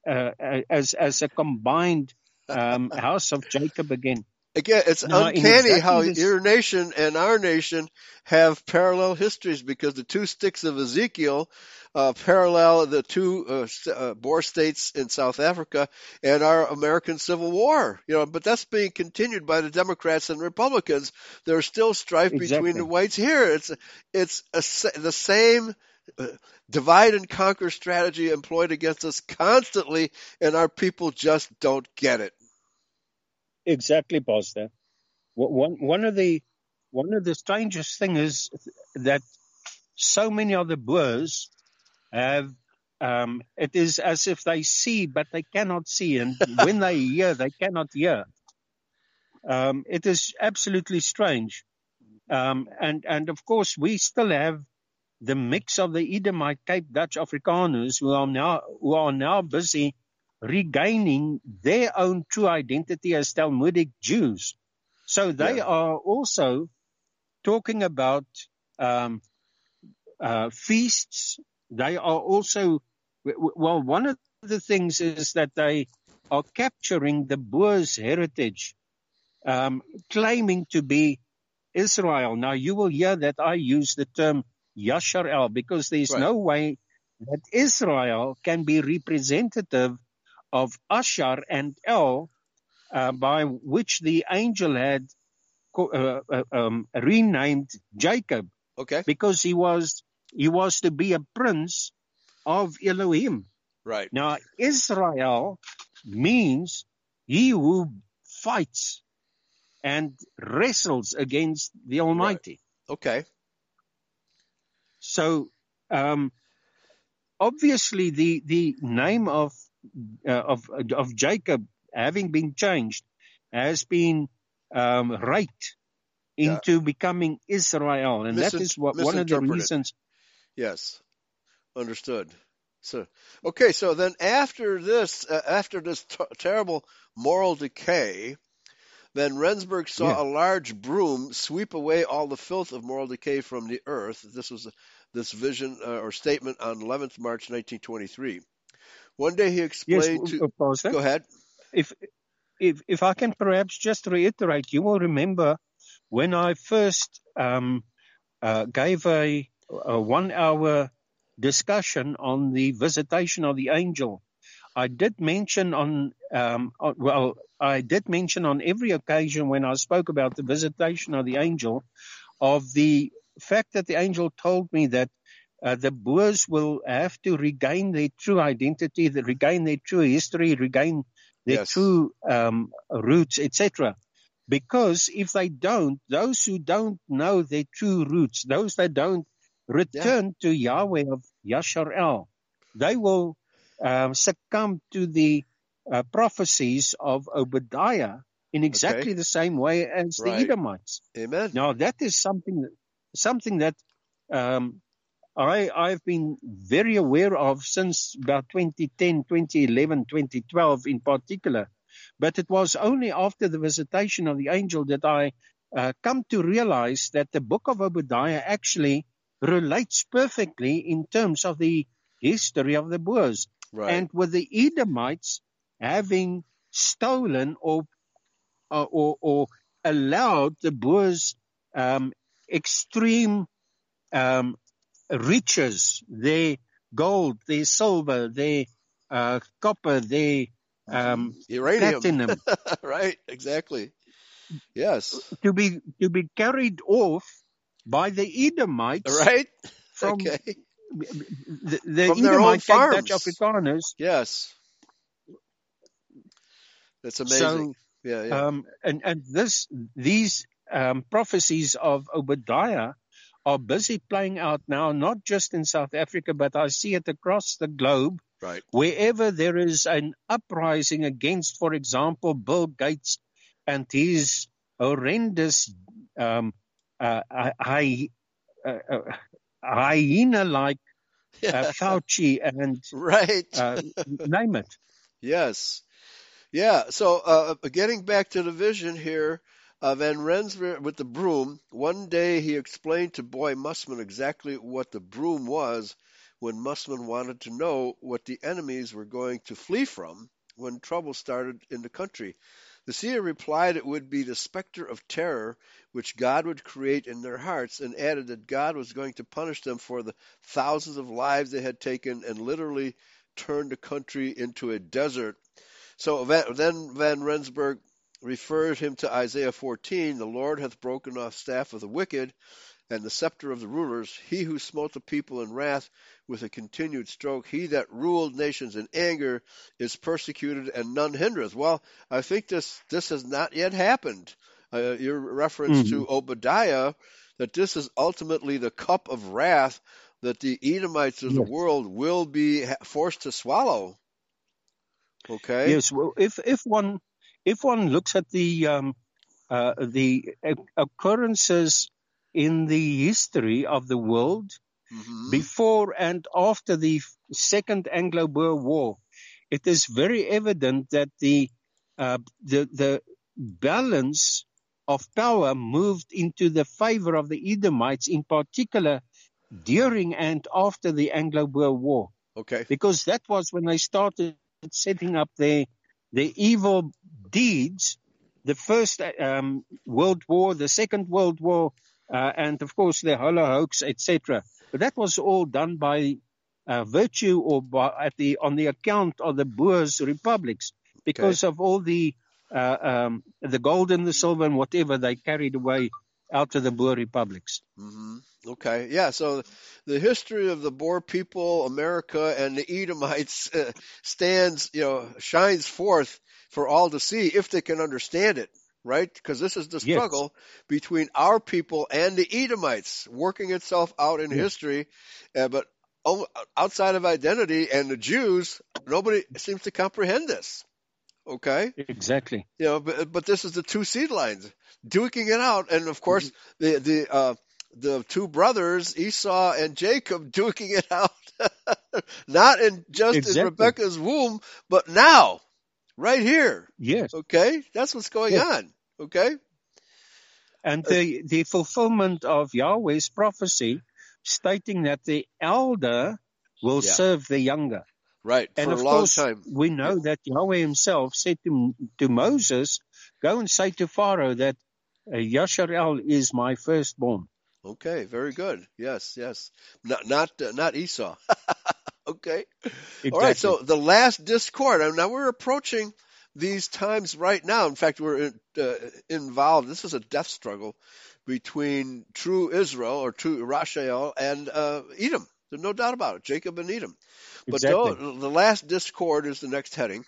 B: uh, as as a combined um, (laughs) house of Jacob again.
A: Again, it's uncanny how this... your nation and our nation have parallel histories because the two sticks of Ezekiel uh, parallel the two uh, uh, Boer states in South Africa and our American Civil War. You know, but that's being continued by the Democrats and Republicans. There's still strife exactly. between the whites here. It's it's a, the same uh, divide and conquer strategy employed against us constantly, and our people just don't get it.
B: Exactly, Pastor. One one of the one of the strangest things is that so many of the Boers have um, it is as if they see but they cannot see, and (laughs) when they hear they cannot hear. Um, it is absolutely strange, um, and and of course we still have the mix of the Edomite Cape Dutch Afrikaners who are now who are now busy regaining their own true identity as Talmudic Jews. So they yeah. are also talking about um, uh, feasts. They are also, well, one of the things is that they are capturing the Boers' heritage, um, claiming to be Israel. Now, you will hear that I use the term Yasharel because there's right. no way that Israel can be representative of Ashar and El, uh, by which the angel had uh, uh, um, renamed Jacob.
A: Okay.
B: Because he was he was to be a prince of Elohim.
A: Right.
B: Now Israel means he who fights and wrestles against the Almighty.
A: Right. Okay.
B: So um, obviously the the name of of of Jacob having been changed has been um, raped into yeah. becoming Israel, and that is what one of the reasons.
A: Yes, understood. So okay, so then after this, uh, after this t- terrible moral decay, then Rensburg saw yeah. a large broom sweep away all the filth of moral decay from the earth. This was a, this vision uh, or statement on 11th March 1923. One day he explained yes,
B: to.
A: Go ahead.
B: If if if I can perhaps just reiterate, you will remember when I first um, uh, gave a, a one-hour discussion on the visitation of the angel. I did mention on, um, on, well, I did mention on every occasion when I spoke about the visitation of the angel of the fact that the angel told me that uh, the Boers will have to regain their true identity, regain their true history, regain their yes. true um, roots, etc. Because if they don't, those who don't know their true roots, those that don't return yeah. to Yahweh of Yashar El, they will um, succumb to the uh, prophecies of Obadiah in exactly okay. the same way as right. the Edomites.
A: Amen.
B: Now that is something something that um, I, I've been very aware of since about 2010, 2011, 2012 in particular. But it was only after the visitation of the angel that I uh, come to realize that the book of Obadiah actually relates perfectly in terms of the history of the Boers.
A: Right.
B: And with the Edomites having stolen or uh, or, or allowed the Boers um, extreme um, riches, their gold, their silver, their uh, copper, their um,
A: Uranium.
B: platinum (laughs)
A: right, exactly. Yes.
B: to be to be carried off by the Edomites
A: Right? (laughs)
B: from
A: okay.
B: the, the
A: From their own
B: Edomite Cape Dutch. Afrikaners.
A: Yes. That's amazing. yeah, yeah.
B: Um, and and this these um, prophecies of Obadiah are busy playing out now, not just in South Africa, but I see it across the globe.
A: right.
B: Wherever there is an uprising against, for example, Bill Gates and his horrendous um, uh, hy- uh, uh, hyena-like uh, Fauci and (laughs)
A: right.
B: uh, name it.
A: Yes. Yeah. So, uh, getting back to the vision here, uh, Van Rensburg with the broom, one day he explained to Boy Mussman exactly what the broom was when Mussman wanted to know what the enemies were going to flee from when trouble started in the country. The seer replied it would be the specter of terror which God would create in their hearts, and added that God was going to punish them for the thousands of lives they had taken and literally turned the country into a desert. So then Van Rensburg referred him to Isaiah 14 The Lord hath broken off staff of the wicked and the scepter of the rulers. He who smote the people in wrath with a continued stroke, he that ruled nations in anger is persecuted and none hindereth. Well, I think this, this has not yet happened. Uh, your reference to Obadiah, that this is ultimately the cup of wrath that the Edomites of the world will be forced to swallow. Okay?
B: Yes, well, if if one if one looks at the um, uh, the occurrences in the history of the world
A: Mhm.
B: before and after the Second Anglo-Boer War, it is very evident that the uh, the the balance of power moved into the favor of the Edomites, in particular during and after the Anglo-Boer War
A: Okay.
B: because that was when they started setting up their their evil deeds. The first um, World War, the Second World War, uh, and of course the Holocaust, etc. But that was all done by uh, virtue or by, at the on the account of the Boers republics because of all the uh, um, the gold and the silver and whatever they carried away out of the Boer republics.
A: hmm Okay. Yeah. So the history of the Boer people, America, and the Edomites uh, stands, you know, shines forth for all to see if they can understand it, right? Because this is the
B: Yes.
A: struggle between our people and the Edomites working itself out in
B: Yes.
A: history. Uh, but outside of identity and the Jews, nobody seems to comprehend this. Okay.
B: Exactly.
A: you know, but, but this is the two seed lines duking it out, and of course the the uh, the two brothers Esau and Jacob (laughs) duking it out, (laughs) not in just
B: Exactly.
A: in Rebecca's womb, but now, right here.
B: Yes.
A: Okay, that's what's going
B: Yes.
A: on. Okay,
B: And the, the fulfillment of Yahweh's prophecy stating that the elder will
A: Yeah.
B: serve the younger.
A: Right
B: And
A: for
B: of
A: a long
B: course,
A: time.
B: we know that Yahweh himself said to, to Moses, go and say to Pharaoh that uh, Yasharel is my firstborn.
A: Okay, very good. Yes, yes. Not not uh, not Esau. (laughs) okay.
B: Exactly.
A: All right, so the last discord. Now we're approaching these times right now. In fact, we're in, uh, involved. This is a death struggle between true Israel or true Rashael and uh, Edom. There's no doubt about it. Jacob and Edom. But
B: Exactly.
A: the last discord is the next heading.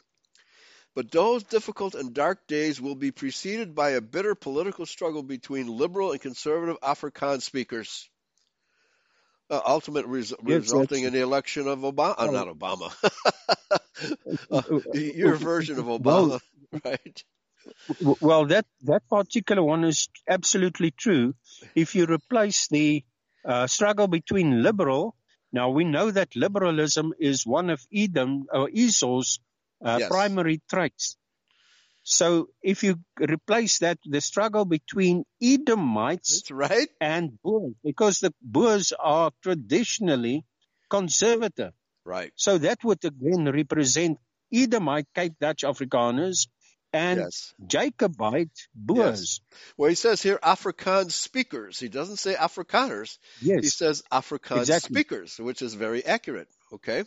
A: But those difficult and dark days will be preceded by a bitter political struggle between liberal and conservative Afrikaans speakers. Uh, ultimate res- resulting in the election of Obama. Uh,
B: Oh.
A: not Obama. (laughs) Uh, your version of Obama, (laughs) right?
B: Well, that, that particular one is absolutely true. If you replace the uh, struggle between liberal, now we know that liberalism is one of Edom or Esau's uh,
A: Yes.
B: primary traits. So if you replace that, the struggle between Edomites
A: That's right.
B: and Boers, because the Boers are traditionally conservative.
A: Right.
B: So that would again represent Edomite Cape Dutch Afrikaners and
A: yes.
B: Jacobite Boers.
A: Well, he says here Afrikaans speakers. He doesn't say Afrikaners.
B: Yes.
A: He says Afrikaans
B: Exactly.
A: speakers, which is very accurate. Okay.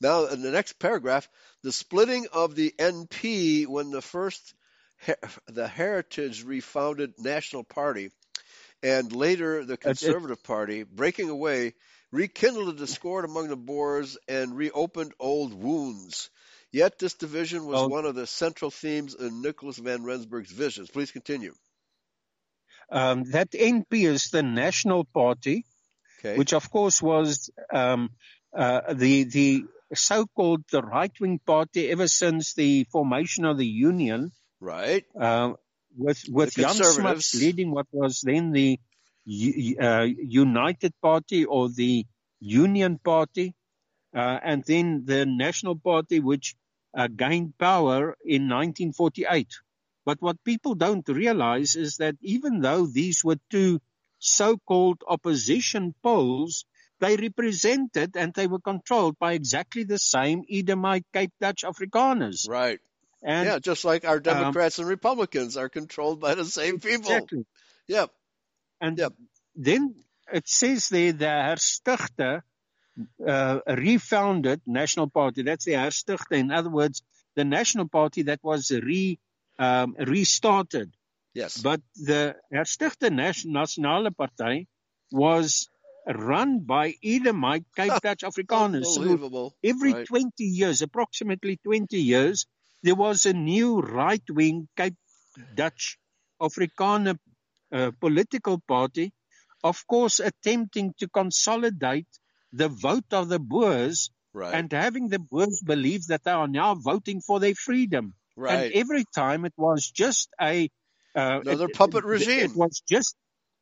A: Now, in the next paragraph, the splitting of the NP when the first the Heritage refounded National Party and later the Conservative Party, breaking away, rekindled a discord among the Boers and reopened old wounds. Yet this division was one of the central themes in Nicholas van Rensburg's visions. Please continue.
B: Um, that NP is the National Party, okay. which of course was um, uh, the the so-called the right-wing party ever since the formation of the Union.
A: Right.
B: Uh, with with Jan Smuts leading what was then the uh, United Party or the Union Party, uh, and then the National Party, which uh, gained power in 1948. But what people don't realize is that even though these were two so-called opposition poles, they represented and they were controlled by exactly the same Edomite Cape Dutch Afrikaners.
A: Right. And, yeah, just like our um, Democrats um, and Republicans are controlled by the same people.
B: Exactly.
A: Yep.
B: And
A: yep.
B: then it says there the Herstigte uh, refounded National Party. That's the Herstigte. In other words, the National Party that was re um, restarted.
A: Yes.
B: But the Herstigte Nasionale Party was run by Edomite Cape (laughs) Dutch Afrikaners.
A: Unbelievable.
B: So every
A: right.
B: 20 years, approximately 20 years, there was a new right-wing Cape Dutch Afrikaner uh, political party, of course, attempting to consolidate the vote of the Boers
A: right.
B: and having the Boers believe that they are now voting for their freedom.
A: Right.
B: And every time it was just a
A: uh, another it, puppet regime.
B: It, it was just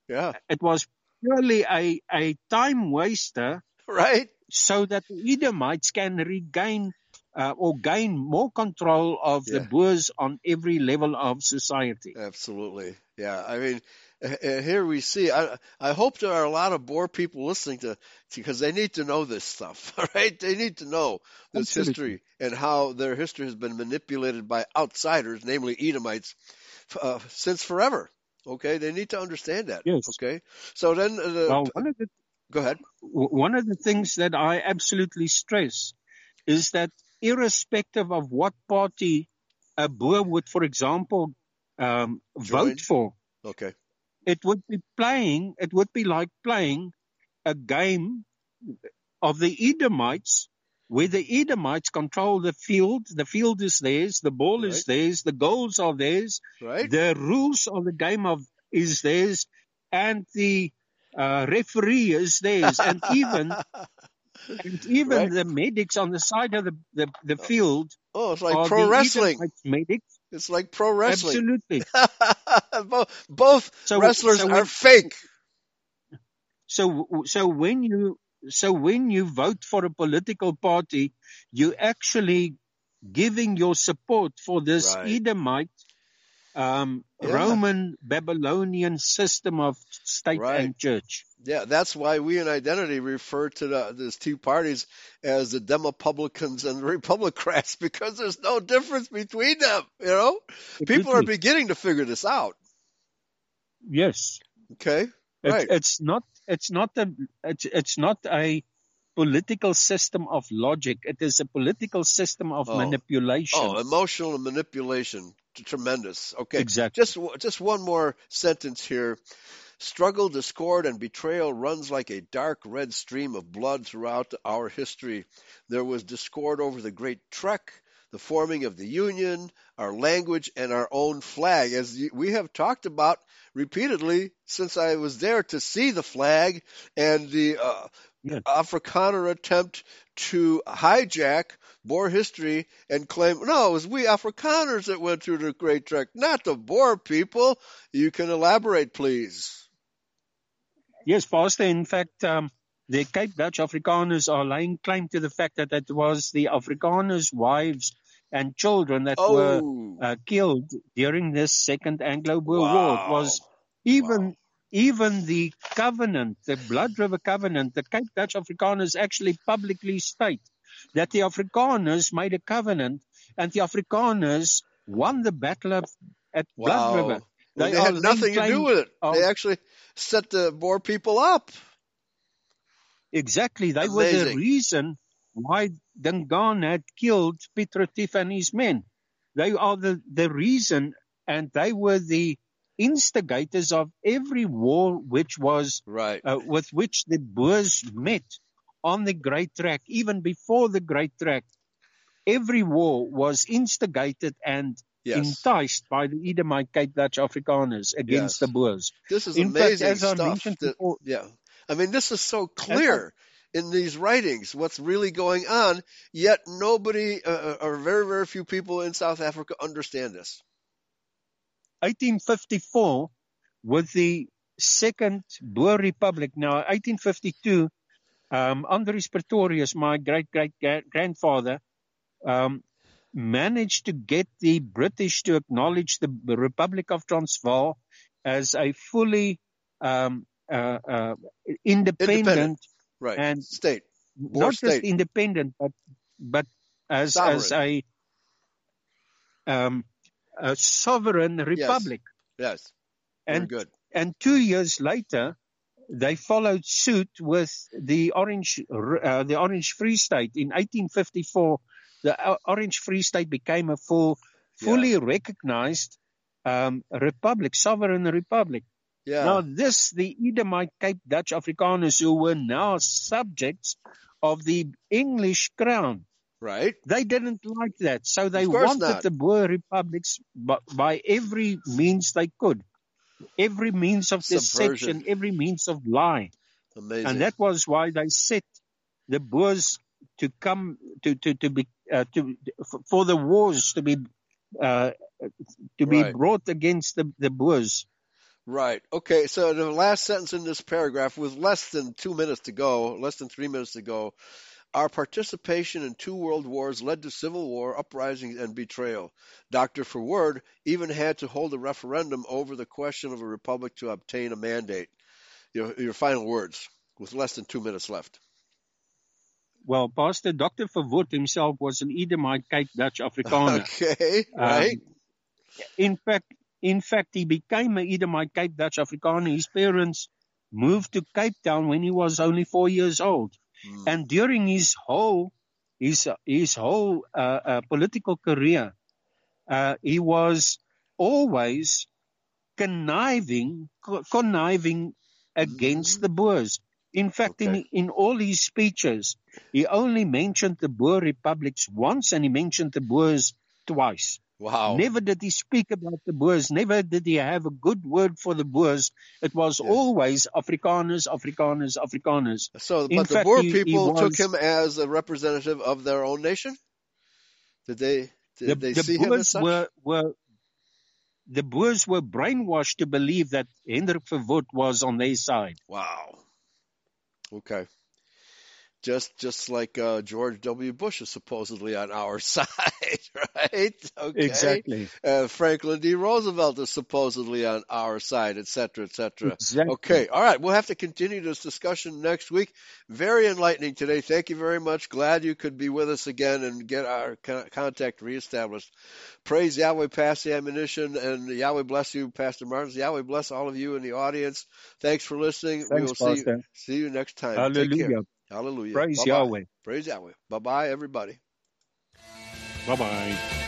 A: yeah.
B: It was purely a a time waster,
A: right?
B: So that the Edomites can regain uh, or gain more control of yeah. the Boers on every level of society.
A: Absolutely, yeah. I mean, here we see. I I hope there are a lot of Boer people listening to because they need to know this stuff. (laughs) Right? They need to know this Absolutely. history and how their history has been manipulated by outsiders, namely Edomites, uh, since forever. Okay, they need to understand that.
B: Yes.
A: Okay. So then, uh, the,
B: well, one of the
A: go ahead.
B: One of the things that I absolutely stress is that irrespective of what party a Boer would, for example, um, vote for,
A: okay,
B: it would be playing. It would be like playing a game of the Edomites where the Edomites control the field. The field is theirs. The ball right. is theirs. The goals are theirs.
A: Right.
B: The rules of the game of is theirs, and the uh, referee is theirs, and even (laughs) and even right. the medics on the side of the the, the field.
A: Oh, it's like pro wrestling.
B: Medics.
A: It's like pro wrestling.
B: Absolutely. (laughs) (laughs)
A: both both so, wrestlers so are fake.
B: So so when you so when you vote for a political party, you actually giving your support for this right. Edomite um, yeah. Roman Babylonian system of state
A: right.
B: and church.
A: Yeah, that's why we in Identity refer to the, these two parties as the Demopublicans and the Republicrats (laughs) because there's no difference between them. You know, people are beginning to figure this out.
B: Yes.
A: Okay.
B: It's,
A: right.
B: It's not it's not a it's, it's not a political system of logic. It is a political system of
A: oh.
B: manipulation.
A: Oh, emotional manipulation. Tremendous. Okay.
B: Exactly.
A: Just just one more sentence here. Struggle, discord, and betrayal runs like a dark red stream of blood throughout our history. There was discord over the Great Trek, the forming of the Union, our language, and our own flag. As we have talked about repeatedly since I was there to see the flag and the uh, yes. Afrikaner attempt to hijack Boer history and claim, no, it was we Afrikaners that went through the Great Trek, not the Boer people. You can elaborate, please.
B: Yes, Pastor. In fact, um, the Cape Dutch Afrikaners are laying claim to the fact that it was the Afrikaners' wives and children that
A: oh.
B: were uh, killed during this Second Anglo-Boer wow. War. It was even wow. even the covenant, the Blood River Covenant, the Cape Dutch Afrikaners actually publicly state that the Afrikaners made a covenant and the Afrikaners won the battle of, at
A: wow.
B: Blood River.
A: They, they had nothing to do with it. Of, they actually set the Boer people up.
B: Exactly. They
A: Amazing.
B: were the reason why Dingaan had killed Piet Retief and his men. They are the, the reason, and they were the instigators of every war which was
A: Right.
B: uh, with which the Boers met on the Great Trek, even before the Great Trek. Every war was instigated and
A: Yes.
B: enticed by the Edomite Cape Dutch Afrikaners against
A: Yes.
B: the Boers.
A: This is
B: In fact,
A: amazing
B: as I
A: stuff.
B: mentioned
A: that-
B: before-
A: yeah. I mean, this is so clear in these writings what's really going on, yet nobody, uh, or very, very few people in South Africa understand this.
B: 1854 with the second Boer Republic. Now, 1852, um, Andries Pretorius, my great great gra- grandfather, um, managed to get the British to acknowledge the Republic of Transvaal as a fully um, uh, uh, independent,
A: Independent. Right.
B: And-
A: State.
B: Not just independent, but but as as a um, a sovereign republic.
A: Yes. Very
B: And
A: good.
B: and two years later, they followed suit with the Orange, uh, the Orange Free State in 1854. The Orange Free State became a full, fully recognized um, republic, sovereign republic.
A: Yeah.
B: Now, this the Edomite Cape Dutch Afrikaners who were now subjects of the English crown.
A: right.
B: They didn't like that, so they wanted
A: not.
B: the Boer republics by, by every means they could, every means of
A: Subversion.
B: deception, every means of lie,
A: Amazing.
B: and that was why they set the Boers to come to to to be uh, to for the wars to be uh, to be
A: Right.
B: brought against the the Boers.
A: Right. Okay. So the last sentence in this paragraph, with less than two minutes to go, less than three minutes to go, our participation in two world wars led to civil war, uprisings, and betrayal. Dr. Verwoerd even had to hold a referendum over the question of a republic to obtain a mandate. Your, your final words, with less than two minutes left.
B: Well, Pastor Dr. Verwoerd himself was an Edomite Cape Dutch Afrikaner. (laughs)
A: Okay. Right.
B: Um, in fact, in fact, he became an Edomite Cape Dutch Afrikaner. His parents moved to Cape Town when he was only four years old,
A: Mm.
B: and during his whole his his whole uh, uh, political career, uh, he was always conniving co- conniving against the Boers. In fact, in.
A: Okay.
B: in all his speeches, he only mentioned the Boer republics once, and he mentioned the Boers twice.
A: Wow.
B: Never did he speak about the Boers. Never did he have a good word for the Boers. It was
A: Yes.
B: always Afrikaners, Afrikaners, Afrikaners.
A: So,
B: In
A: but the
B: fact,
A: Boer
B: he- he
A: people took him as a representative of their own nation. Did they? Did
B: The,
A: they
B: the
A: see him as
B: Boers
A: such?
B: were, were the Boers were brainwashed to believe that Hendrik Verwoerd was on their side.
A: Wow. Okay. Just just like uh, George W. Bush is supposedly on our (laughs) side, (laughs) right? Okay.
B: Exactly.
A: Uh, Franklin D. Roosevelt is supposedly on our side, et cetera, et cetera.
B: Exactly.
A: Okay. All right. We'll have to continue this discussion next week. Very enlightening today. Thank you very much. Glad you could be with us again and get our con- contact reestablished. Praise Yahweh, pass the ammunition, and Yahweh bless you, Pastor Martins. Yahweh bless all of you in the audience. Thanks for listening. we
B: Thanks,
A: will see you,
B: Pastor.
A: see you next time.
B: Hallelujah.
A: Hallelujah.
B: Praise
A: Bye-bye.
B: Yahweh.
A: Praise Yahweh. Bye bye, everybody.
B: Bye bye.